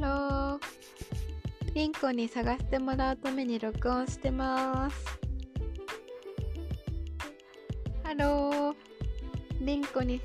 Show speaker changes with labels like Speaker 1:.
Speaker 1: ローリンコに探してもらうために録音してます。ハローリンコに